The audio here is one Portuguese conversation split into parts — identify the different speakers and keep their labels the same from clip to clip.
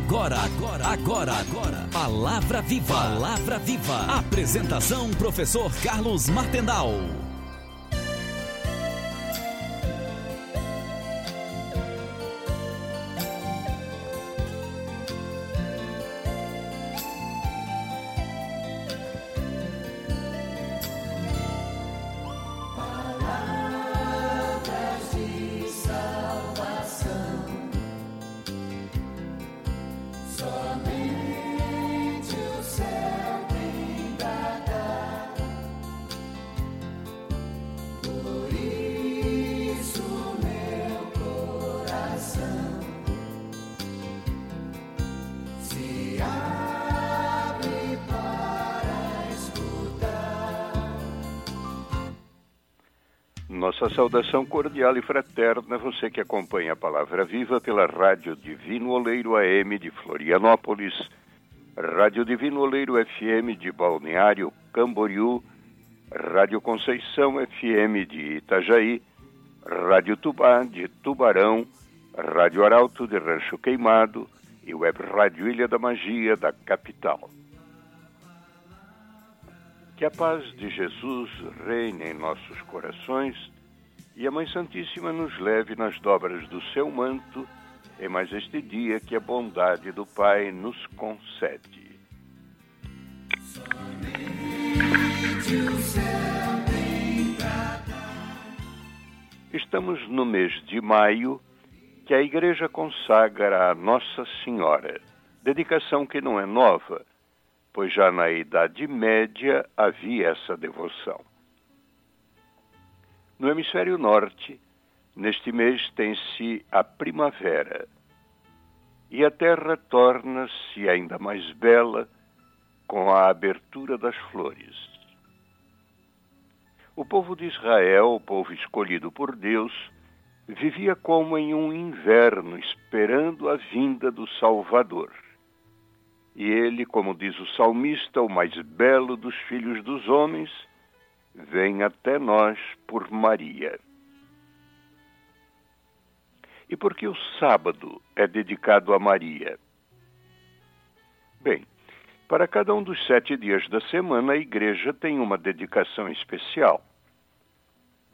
Speaker 1: Agora, agora, agora, agora. Palavra Viva. Palavra Viva. Apresentação: Professor Carlos Martendal.
Speaker 2: Nossa saudação cordial e fraterna, você que acompanha a Palavra Viva pela Rádio Divino Oleiro AM de Florianópolis, Rádio Divino Oleiro FM de Balneário Camboriú, Rádio Conceição FM de Itajaí, Rádio Tubá de Tubarão, Rádio Arauto de Rancho Queimado e Web Rádio Ilha da Magia da capital. Que a paz de Jesus reine em nossos corações e a Mãe Santíssima nos leve nas dobras do seu manto em mais este dia que a bondade do Pai nos concede. Estamos no mês de maio que a Igreja consagra a Nossa Senhora, dedicação que não é nova, pois já na Idade Média havia essa devoção. No hemisfério norte, neste mês tem-se a primavera e a terra torna-se ainda mais bela com a abertura das flores. O povo de Israel, o povo escolhido por Deus, vivia como em um inverno esperando a vinda do Salvador. E ele, como diz o salmista, o mais belo dos filhos dos homens, vem até nós por Maria. E por que o sábado é dedicado a Maria? Bem, para cada um dos sete dias da semana, a igreja tem uma dedicação especial.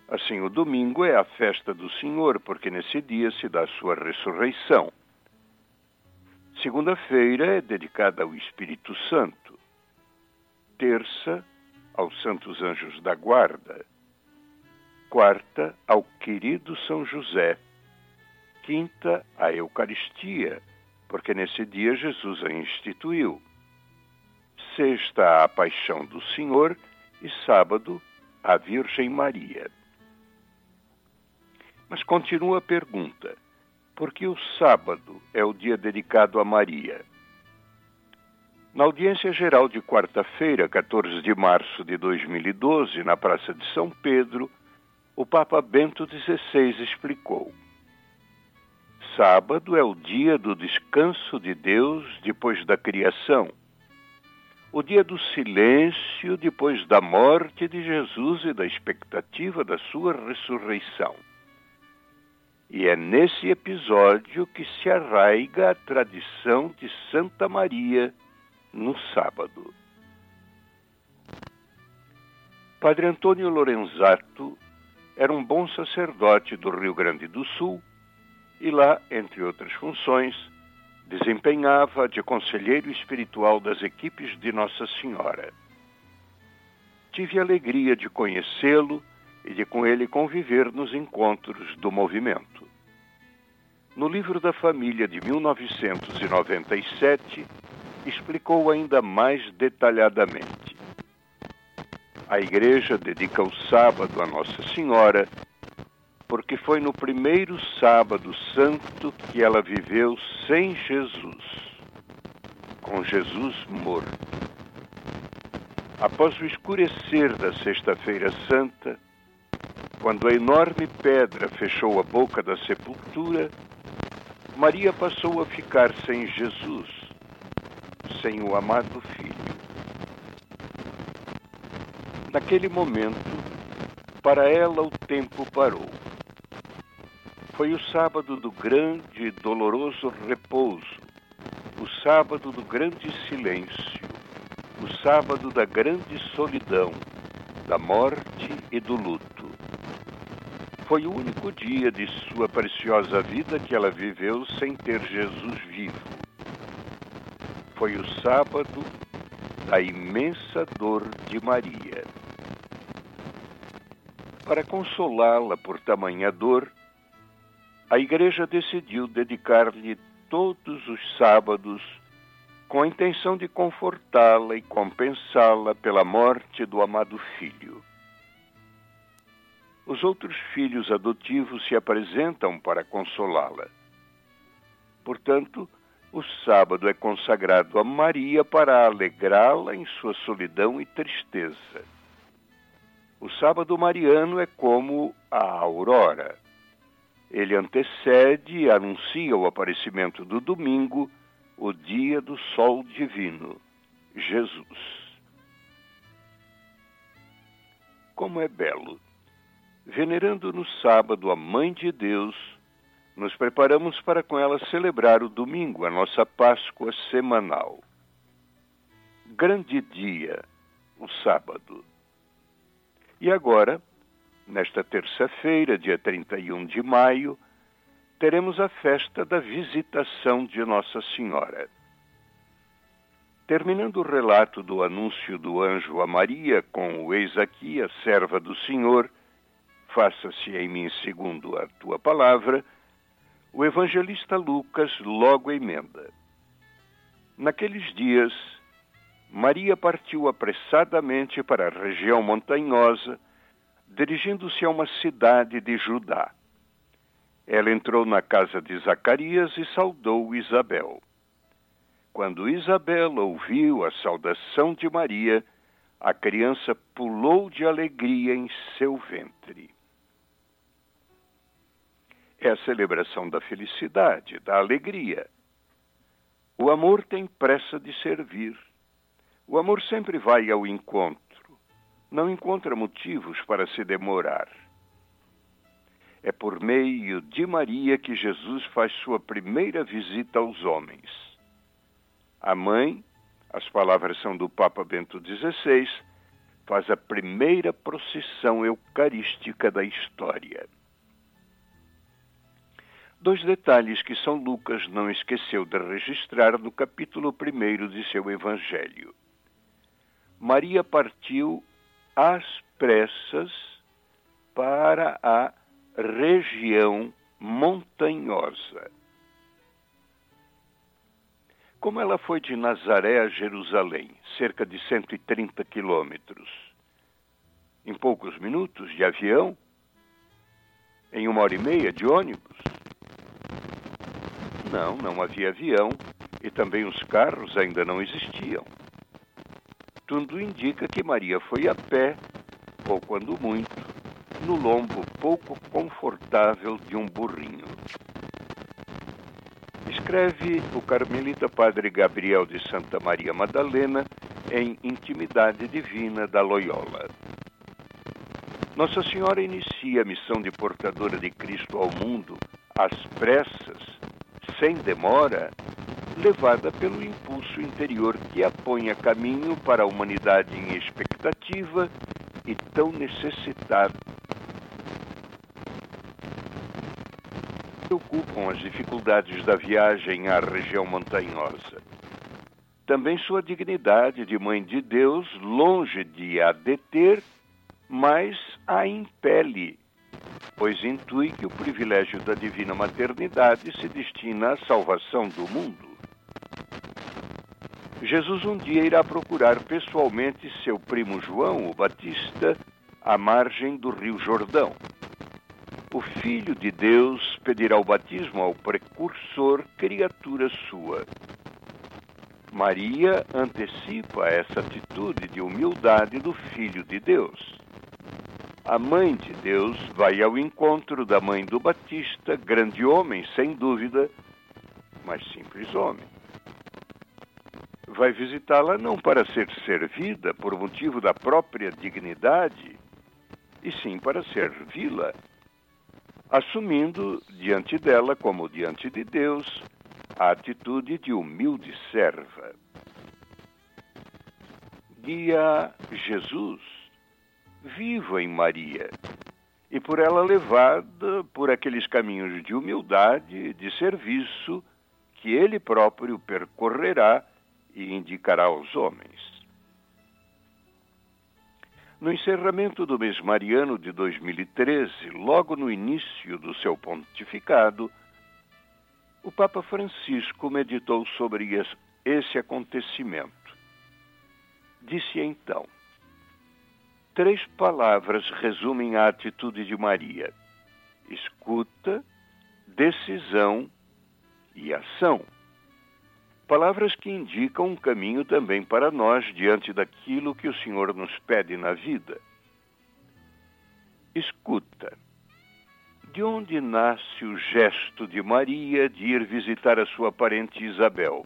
Speaker 2: Assim, o domingo é a festa do Senhor, porque nesse dia se dá a sua ressurreição. Segunda-feira é dedicada ao Espírito Santo. Terça, aos santos anjos da guarda. Quarta, ao querido São José. Quinta, a Eucaristia, porque nesse dia Jesus a instituiu. Sexta, a Paixão do Senhor. E sábado, a Virgem Maria. Mas continua a pergunta: por que o sábado é o dia dedicado a Maria? Na audiência geral de quarta-feira, 14 de março de 2012, na Praça de São Pedro, o Papa Bento XVI explicou: Sábado é o dia do descanso de Deus depois da criação, o dia do silêncio depois da morte de Jesus e da expectativa da sua ressurreição. E é nesse episódio que se arraiga a tradição de Santa Maria no sábado. Padre Antônio Lorenzato era um bom sacerdote do Rio Grande do Sul e lá, entre outras funções, desempenhava de conselheiro espiritual das equipes de Nossa Senhora. Tive a alegria de conhecê-lo e de com ele conviver nos encontros do movimento. No livro da família de 1997, explicou ainda mais detalhadamente. A igreja dedica o sábado a Nossa Senhora porque foi no primeiro sábado santo que ela viveu sem Jesus, com Jesus morto. Após o escurecer da Sexta-feira Santa, quando a enorme pedra fechou a boca da sepultura, Maria passou a ficar sem Jesus sem o amado filho. Naquele momento, para ela o tempo parou. Foi o sábado do grande e doloroso repouso, o sábado do grande silêncio, o sábado da grande solidão, da morte e do luto. Foi o único dia de sua preciosa vida que ela viveu sem ter Jesus vivo. Foi o sábado da imensa dor de Maria. Para consolá-la por tamanha dor, a igreja decidiu dedicar-lhe todos os sábados com a intenção de confortá-la e compensá-la pela morte do amado filho. Os outros filhos adotivos se apresentam para consolá-la. Portanto, o sábado é consagrado a Maria para alegrá-la em sua solidão e tristeza. O sábado mariano é como a aurora. Ele antecede e anuncia o aparecimento do domingo, o dia do sol divino, Jesus. Como é belo! Venerando no sábado a Mãe de Deus, nos preparamos para com ela celebrar o domingo, a nossa Páscoa semanal. Grande dia, o sábado. E agora, nesta terça-feira, dia 31 de maio, teremos a festa da visitação de Nossa Senhora. Terminando o relato do anúncio do anjo a Maria com o Eis aqui, a serva do Senhor, faça-se em mim segundo a tua palavra, o evangelista Lucas logo emenda. Naqueles dias, Maria partiu apressadamente para a região montanhosa, dirigindo-se a uma cidade de Judá. Ela entrou na casa de Zacarias e saudou Isabel. Quando Isabel ouviu a saudação de Maria, a criança pulou de alegria em seu ventre. É a celebração da felicidade, da alegria. O amor tem pressa de servir. O amor sempre vai ao encontro, não encontra motivos para se demorar. É por meio de Maria que Jesus faz sua primeira visita aos homens. A mãe, as palavras são do Papa Bento XVI, faz a primeira procissão eucarística da história. Dois detalhes que São Lucas não esqueceu de registrar no capítulo 1 de seu Evangelho. Maria partiu às pressas para a região montanhosa. Como ela foi de Nazaré a Jerusalém, cerca de 130 quilômetros, em poucos minutos de avião, em uma hora e meia de ônibus? Não, não havia avião e também os carros ainda não existiam. Tudo indica que Maria foi a pé, ou quando muito, no lombo pouco confortável de um burrinho. Escreve o carmelita padre Gabriel de Santa Maria Madalena em Intimidade Divina da Loyola. Nossa Senhora inicia a missão de portadora de Cristo ao mundo às pressas, sem demora, levada pelo impulso interior que a põe a caminho para a humanidade em expectativa e tão necessitada. Preocupam as dificuldades da viagem à região montanhosa. Também sua dignidade de mãe de Deus, longe de a deter, mas a impele pois intui que o privilégio da divina maternidade se destina à salvação do mundo. Jesus um dia irá procurar pessoalmente seu primo João, o Batista, à margem do Rio Jordão. O Filho de Deus pedirá o batismo ao precursor, criatura sua. Maria antecipa essa atitude de humildade do Filho de Deus. A mãe de Deus vai ao encontro da mãe do Batista, grande homem, sem dúvida, mas simples homem. Vai visitá-la não para ser servida por motivo da própria dignidade, e sim para servi-la, assumindo diante dela, como diante de Deus, a atitude de humilde serva. Guia Jesus, viva em Maria, e por ela levada por aqueles caminhos de humildade, de serviço, que ele próprio percorrerá e indicará aos homens. No encerramento do mês mariano de 2013, logo no início do seu pontificado, o Papa Francisco meditou sobre esse acontecimento. Disse então: Três palavras resumem a atitude de Maria: escuta, decisão e ação. Palavras que indicam um caminho também para nós diante daquilo que o Senhor nos pede na vida. Escuta. De onde nasce o gesto de Maria de ir visitar a sua parente Isabel?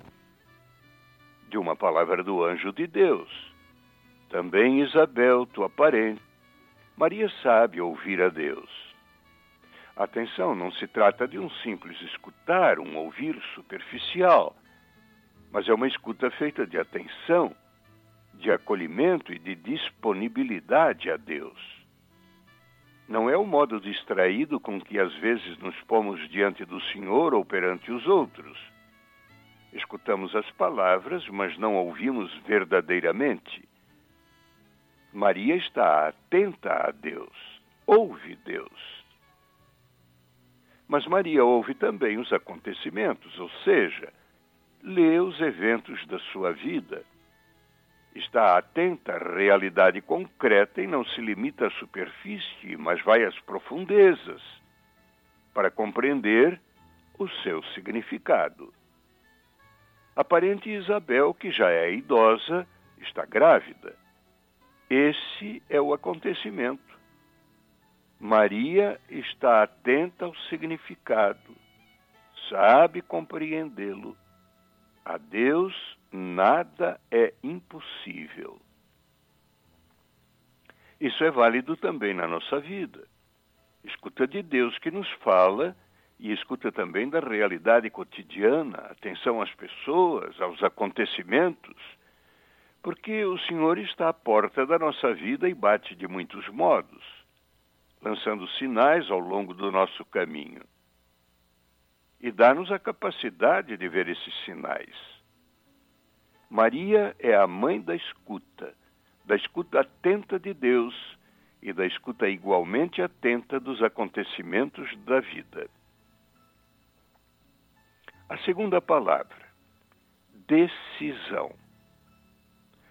Speaker 2: De uma palavra do anjo de Deus. Também Isabel, tua parente. Maria sabe ouvir a Deus. Atenção, não se trata de um simples escutar, um ouvir superficial mas é uma escuta feita de atenção, de acolhimento e de disponibilidade a Deus. Não é o modo distraído com que às vezes nos pomos diante do Senhor ou perante os outros. Escutamos as palavras, mas não ouvimos verdadeiramente. Maria está atenta a Deus, ouve Deus. Mas Maria ouve também os acontecimentos, ou seja, lê os eventos da sua vida. Está atenta à realidade concreta e não se limita à superfície, mas vai às profundezas para compreender o seu significado. A parente Isabel, que já é idosa, está grávida. Esse é o acontecimento. Maria está atenta ao significado, sabe compreendê-lo a Deus nada é impossível. Isso é válido também na nossa vida. Escuta de Deus que nos fala e escuta também da realidade cotidiana, atenção às pessoas, aos acontecimentos, porque o Senhor está à porta da nossa vida e bate de muitos modos, lançando sinais ao longo do nosso caminho e dá-nos a capacidade de ver esses sinais. Maria é a mãe da escuta, da escuta atenta de Deus e da escuta igualmente atenta dos acontecimentos da vida. A segunda palavra, decisão.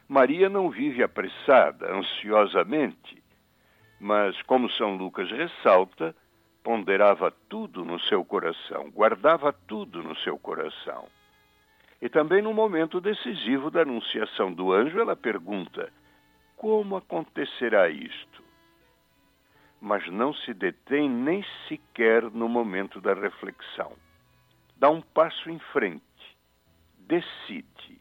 Speaker 2: Maria não vive apressada, ansiosamente, mas, como São Lucas ressalta, ponderava tudo no seu coração, guardava tudo no seu coração. E também no momento decisivo da anunciação do anjo, ela pergunta: Como acontecerá isto? Mas não se detém nem sequer no momento da reflexão. Dá um passo em frente, decide.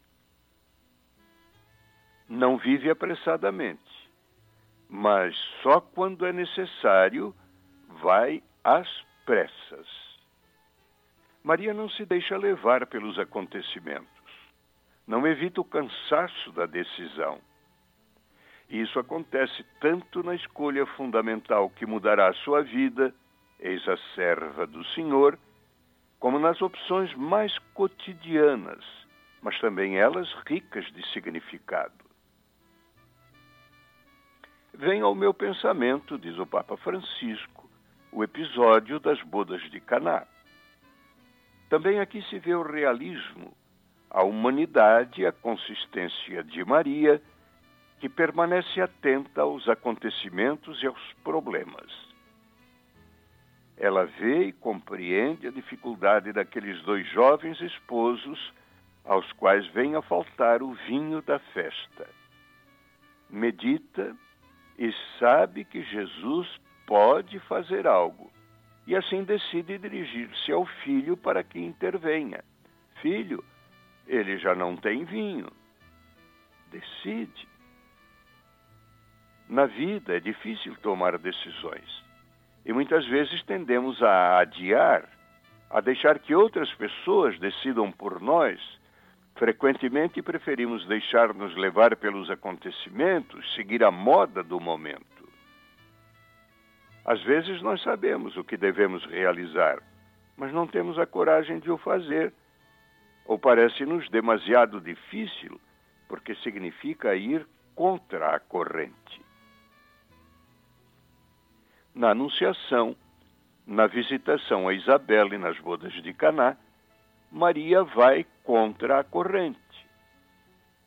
Speaker 2: Não vive apressadamente, mas só quando é necessário vai às pressas. Maria não se deixa levar pelos acontecimentos. Não evita o cansaço da decisão. E isso acontece tanto na escolha fundamental que mudará a sua vida, eis a serva do Senhor, como nas opções mais cotidianas, mas também elas ricas de significado. Vem ao meu pensamento, diz o Papa Francisco, o episódio das bodas de Caná. Também aqui se vê o realismo, a humanidade e a consistência de Maria, que permanece atenta aos acontecimentos e aos problemas. Ela vê e compreende a dificuldade daqueles dois jovens esposos aos quais vem a faltar o vinho da festa. Medita e sabe que Jesus pode fazer algo. E assim decide dirigir-se ao filho para que intervenha. Filho, ele já não tem vinho. Decide. Na vida é difícil tomar decisões. E muitas vezes tendemos a adiar a deixar que outras pessoas decidam por nós, frequentemente preferimos deixar-nos levar pelos acontecimentos, seguir a moda do momento. Às vezes nós sabemos o que devemos realizar, mas não temos a coragem de o fazer. Ou parece-nos demasiado difícil, porque significa ir contra a corrente. Na Anunciação, na visitação a Isabel e nas bodas de Caná, Maria vai contra a corrente.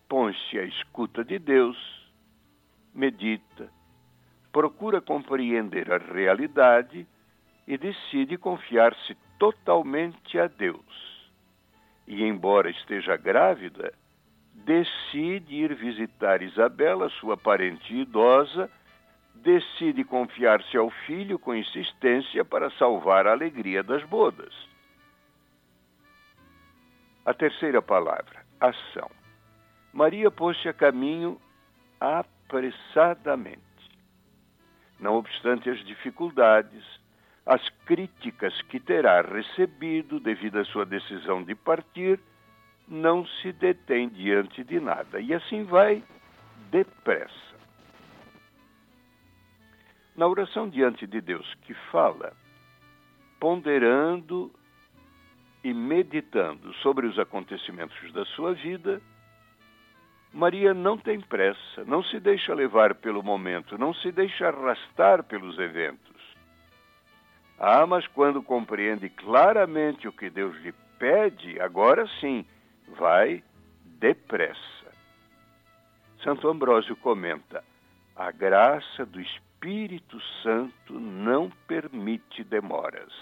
Speaker 2: Põe-se à escuta de Deus, medita, procura compreender a realidade e decide confiar-se totalmente a Deus. E, embora esteja grávida, decide ir visitar Isabela, sua parente idosa, decide confiar-se ao filho com insistência para salvar a alegria das bodas. A terceira palavra, ação. Maria pôs-se a caminho apressadamente. Não obstante as dificuldades, as críticas que terá recebido devido à sua decisão de partir, não se detém diante de nada e assim vai depressa. Na oração diante de Deus que fala, ponderando e meditando sobre os acontecimentos da sua vida, Maria não tem pressa, não se deixa levar pelo momento, não se deixa arrastar pelos eventos. Ah, mas quando compreende claramente o que Deus lhe pede, agora sim, vai depressa. Santo Ambrósio comenta: a graça do Espírito Santo não permite demoras.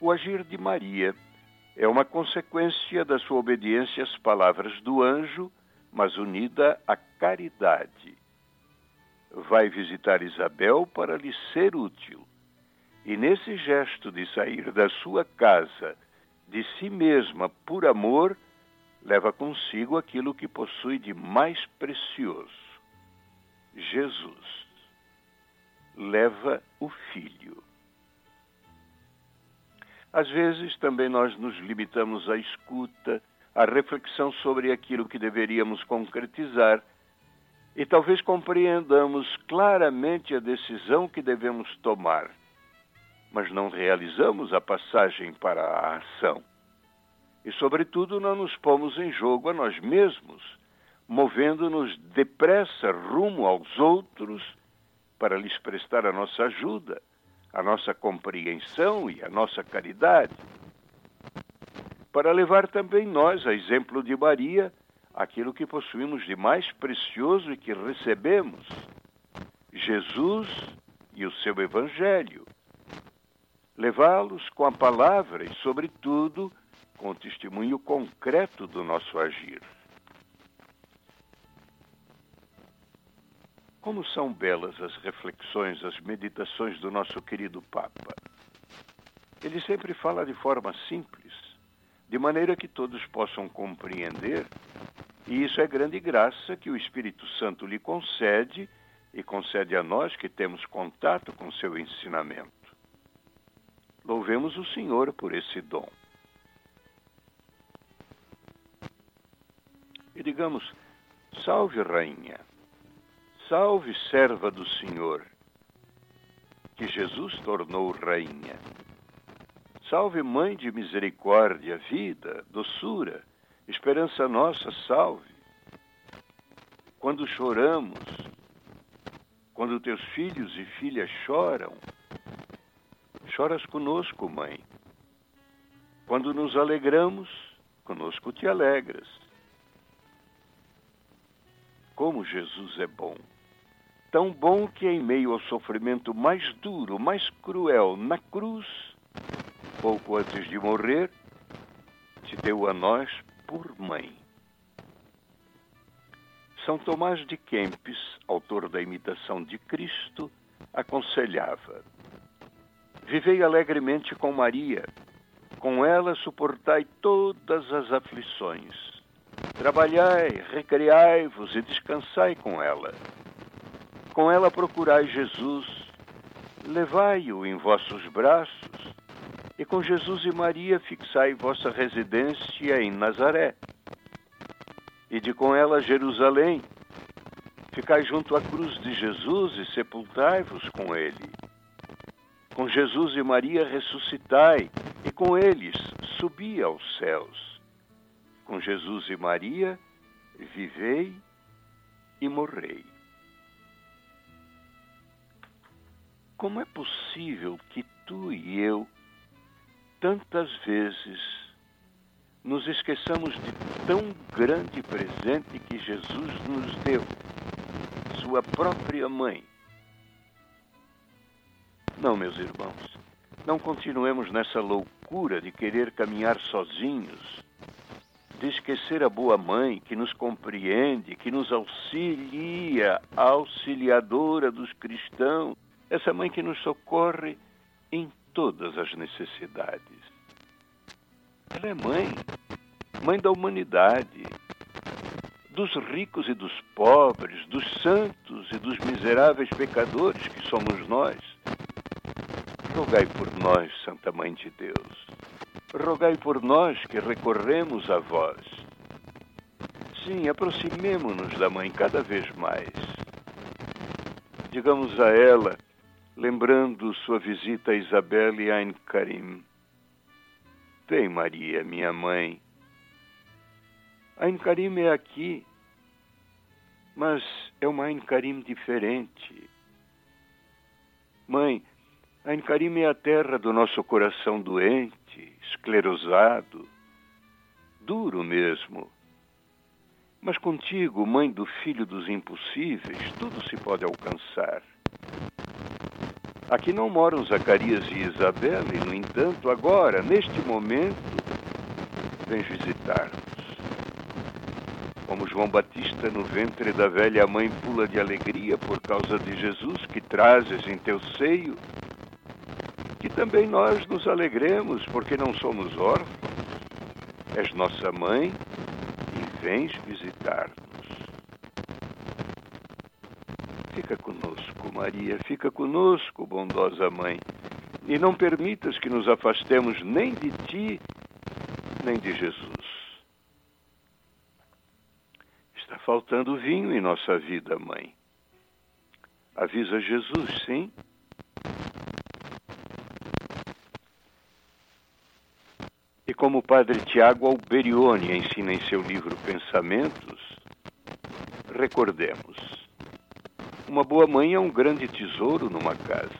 Speaker 2: O agir de Maria é uma consequência da sua obediência às palavras do anjo, mas unida à caridade. Vai visitar Isabel para lhe ser útil. E nesse gesto de sair da sua casa, de si mesma por amor, leva consigo aquilo que possui de mais precioso: Jesus. Leva o Filho. Às vezes também nós nos limitamos à escuta, à reflexão sobre aquilo que deveríamos concretizar e talvez compreendamos claramente a decisão que devemos tomar, mas não realizamos a passagem para a ação. E, sobretudo, não nos pomos em jogo a nós mesmos, movendo-nos depressa rumo aos outros para lhes prestar a nossa ajuda a nossa compreensão e a nossa caridade, para levar também nós, a exemplo de Maria, aquilo que possuímos de mais precioso e que recebemos, Jesus e o seu Evangelho. Levá-los com a palavra e, sobretudo, com o testemunho concreto do nosso agir. Como são belas as reflexões, as meditações do nosso querido Papa. Ele sempre fala de forma simples, de maneira que todos possam compreender, e isso é grande graça que o Espírito Santo lhe concede e concede a nós que temos contato com seu ensinamento. Louvemos o Senhor por esse dom. E digamos: Salve, Rainha. Salve, serva do Senhor, que Jesus tornou rainha. Salve, mãe de misericórdia, vida, doçura, esperança nossa, salve. Quando choramos, quando teus filhos e filhas choram, choras conosco, mãe. Quando nos alegramos, conosco te alegras. Como Jesus é bom! Tão bom que em meio ao sofrimento mais duro, mais cruel, na cruz, pouco antes de morrer, te deu a nós por mãe. São Tomás de Kempis, autor da imitação de Cristo, aconselhava: Vivei alegremente com Maria, com ela suportai todas as aflições. Trabalhai, recreai-vos e descansai com ela com ela procurai Jesus, levai-o em vossos braços, e com Jesus e Maria fixai vossa residência em Nazaré. E de com ela Jerusalém. Ficai junto à cruz de Jesus e sepultai-vos com ele. Com Jesus e Maria ressuscitai, e com eles subi aos céus. Com Jesus e Maria vivei e morrei. Como é possível que tu e eu, tantas vezes, nos esqueçamos de tão grande presente que Jesus nos deu, Sua própria mãe? Não, meus irmãos, não continuemos nessa loucura de querer caminhar sozinhos, de esquecer a boa mãe que nos compreende, que nos auxilia, auxiliadora dos cristãos essa mãe que nos socorre em todas as necessidades. Ela é mãe, mãe da humanidade, dos ricos e dos pobres, dos santos e dos miseráveis pecadores que somos nós. Rogai por nós, Santa Mãe de Deus. Rogai por nós que recorremos a vós. Sim, aproximemo-nos da Mãe cada vez mais. Digamos a ela lembrando sua visita a Isabel e Ain Karim. Vem, Maria, minha mãe. Ain Karim é aqui, mas é uma Ain Karim diferente. Mãe, Ain Karim é a terra do nosso coração doente, esclerosado, duro mesmo. Mas contigo, mãe do filho dos impossíveis, tudo se pode alcançar. Aqui não moram Zacarias e Isabel, e, no entanto, agora, neste momento, vem visitar-nos. Como João Batista no ventre da velha mãe pula de alegria por causa de Jesus que trazes em teu seio, que também nós nos alegremos porque não somos órfãos. És nossa mãe e vens visitar-nos. Fica conosco, Maria, fica conosco, bondosa Mãe, e não permitas que nos afastemos nem de ti, nem de Jesus. Está faltando vinho em nossa vida, Mãe. Avisa Jesus, sim? E como o padre Tiago Alberione ensina em seu livro Pensamentos, recordemos uma boa mãe é um grande tesouro numa casa.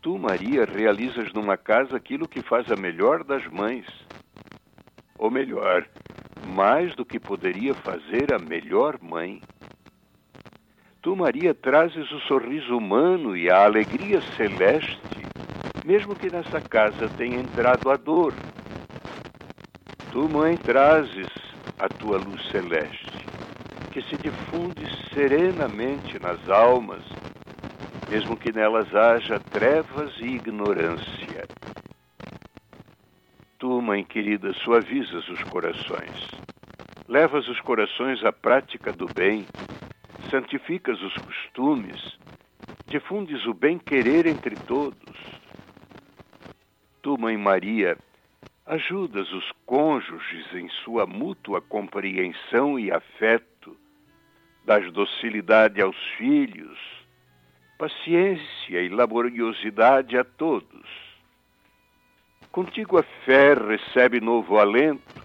Speaker 2: Tu, Maria, realizas numa casa aquilo que faz a melhor das mães. Ou melhor, mais do que poderia fazer a melhor mãe. Tu, Maria, trazes o sorriso humano e a alegria celeste, mesmo que nessa casa tenha entrado a dor. Tu, mãe, trazes a tua luz celeste que se difunde serenamente nas almas, mesmo que nelas haja trevas e ignorância. Tu, mãe querida, suavizas os corações, levas os corações à prática do bem, santificas os costumes, difundes o bem-querer entre todos. Tu, Mãe Maria, ajudas os cônjuges em sua mútua compreensão e afeto, das docilidade aos filhos, paciência e laboriosidade a todos. Contigo a fé recebe novo alento,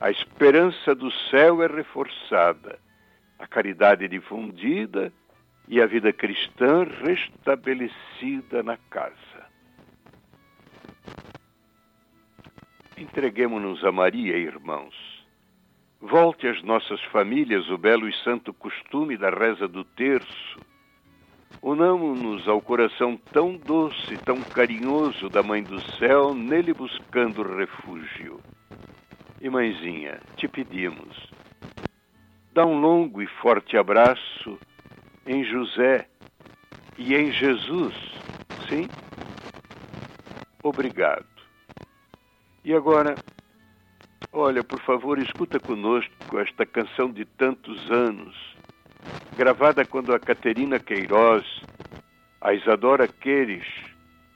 Speaker 2: a esperança do céu é reforçada, a caridade difundida e a vida cristã restabelecida na casa. Entreguemos-nos a Maria, irmãos Volte às nossas famílias o belo e santo costume da reza do terço. Unamo-nos ao coração tão doce, tão carinhoso da Mãe do Céu, nele buscando refúgio. E, mãezinha, te pedimos, dá um longo e forte abraço em José e em Jesus, sim? Obrigado. E agora, Olha, por favor, escuta conosco esta canção de tantos anos, gravada quando a Caterina Queiroz,
Speaker 3: a Isadora Queires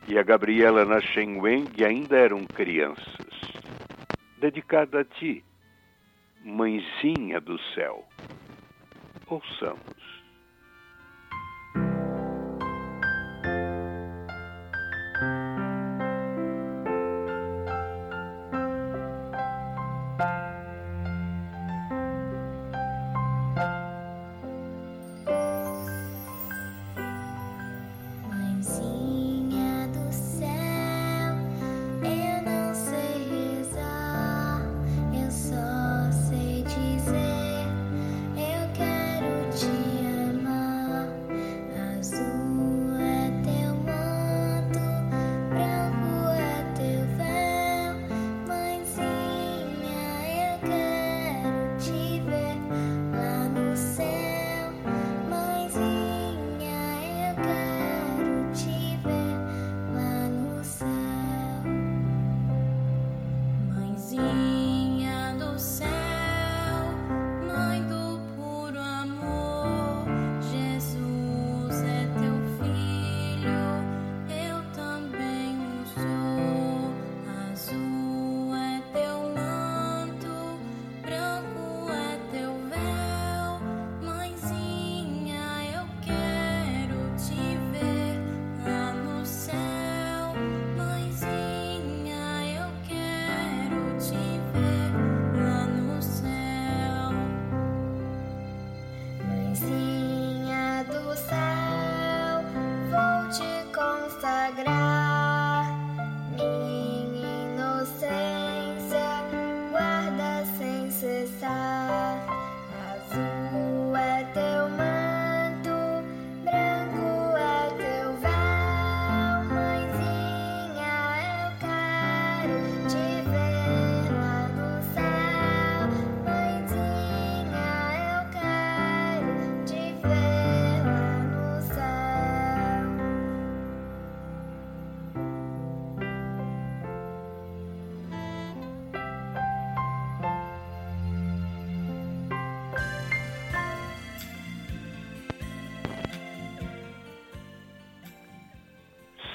Speaker 3: e a Gabriela Nachenwen ainda eram crianças. Dedicada a ti, mãezinha do céu. Ouçamos.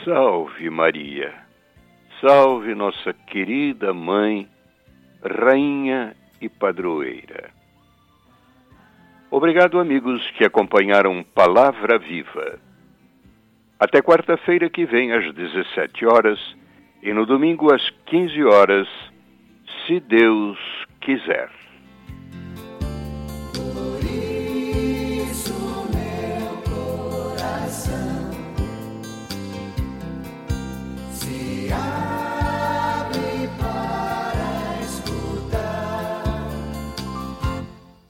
Speaker 3: Salve Maria, salve nossa querida mãe, rainha e padroeira. Obrigado, amigos que acompanharam Palavra Viva. Até quarta-feira que vem, às 17 horas, e no domingo às 15 horas, se Deus quiser.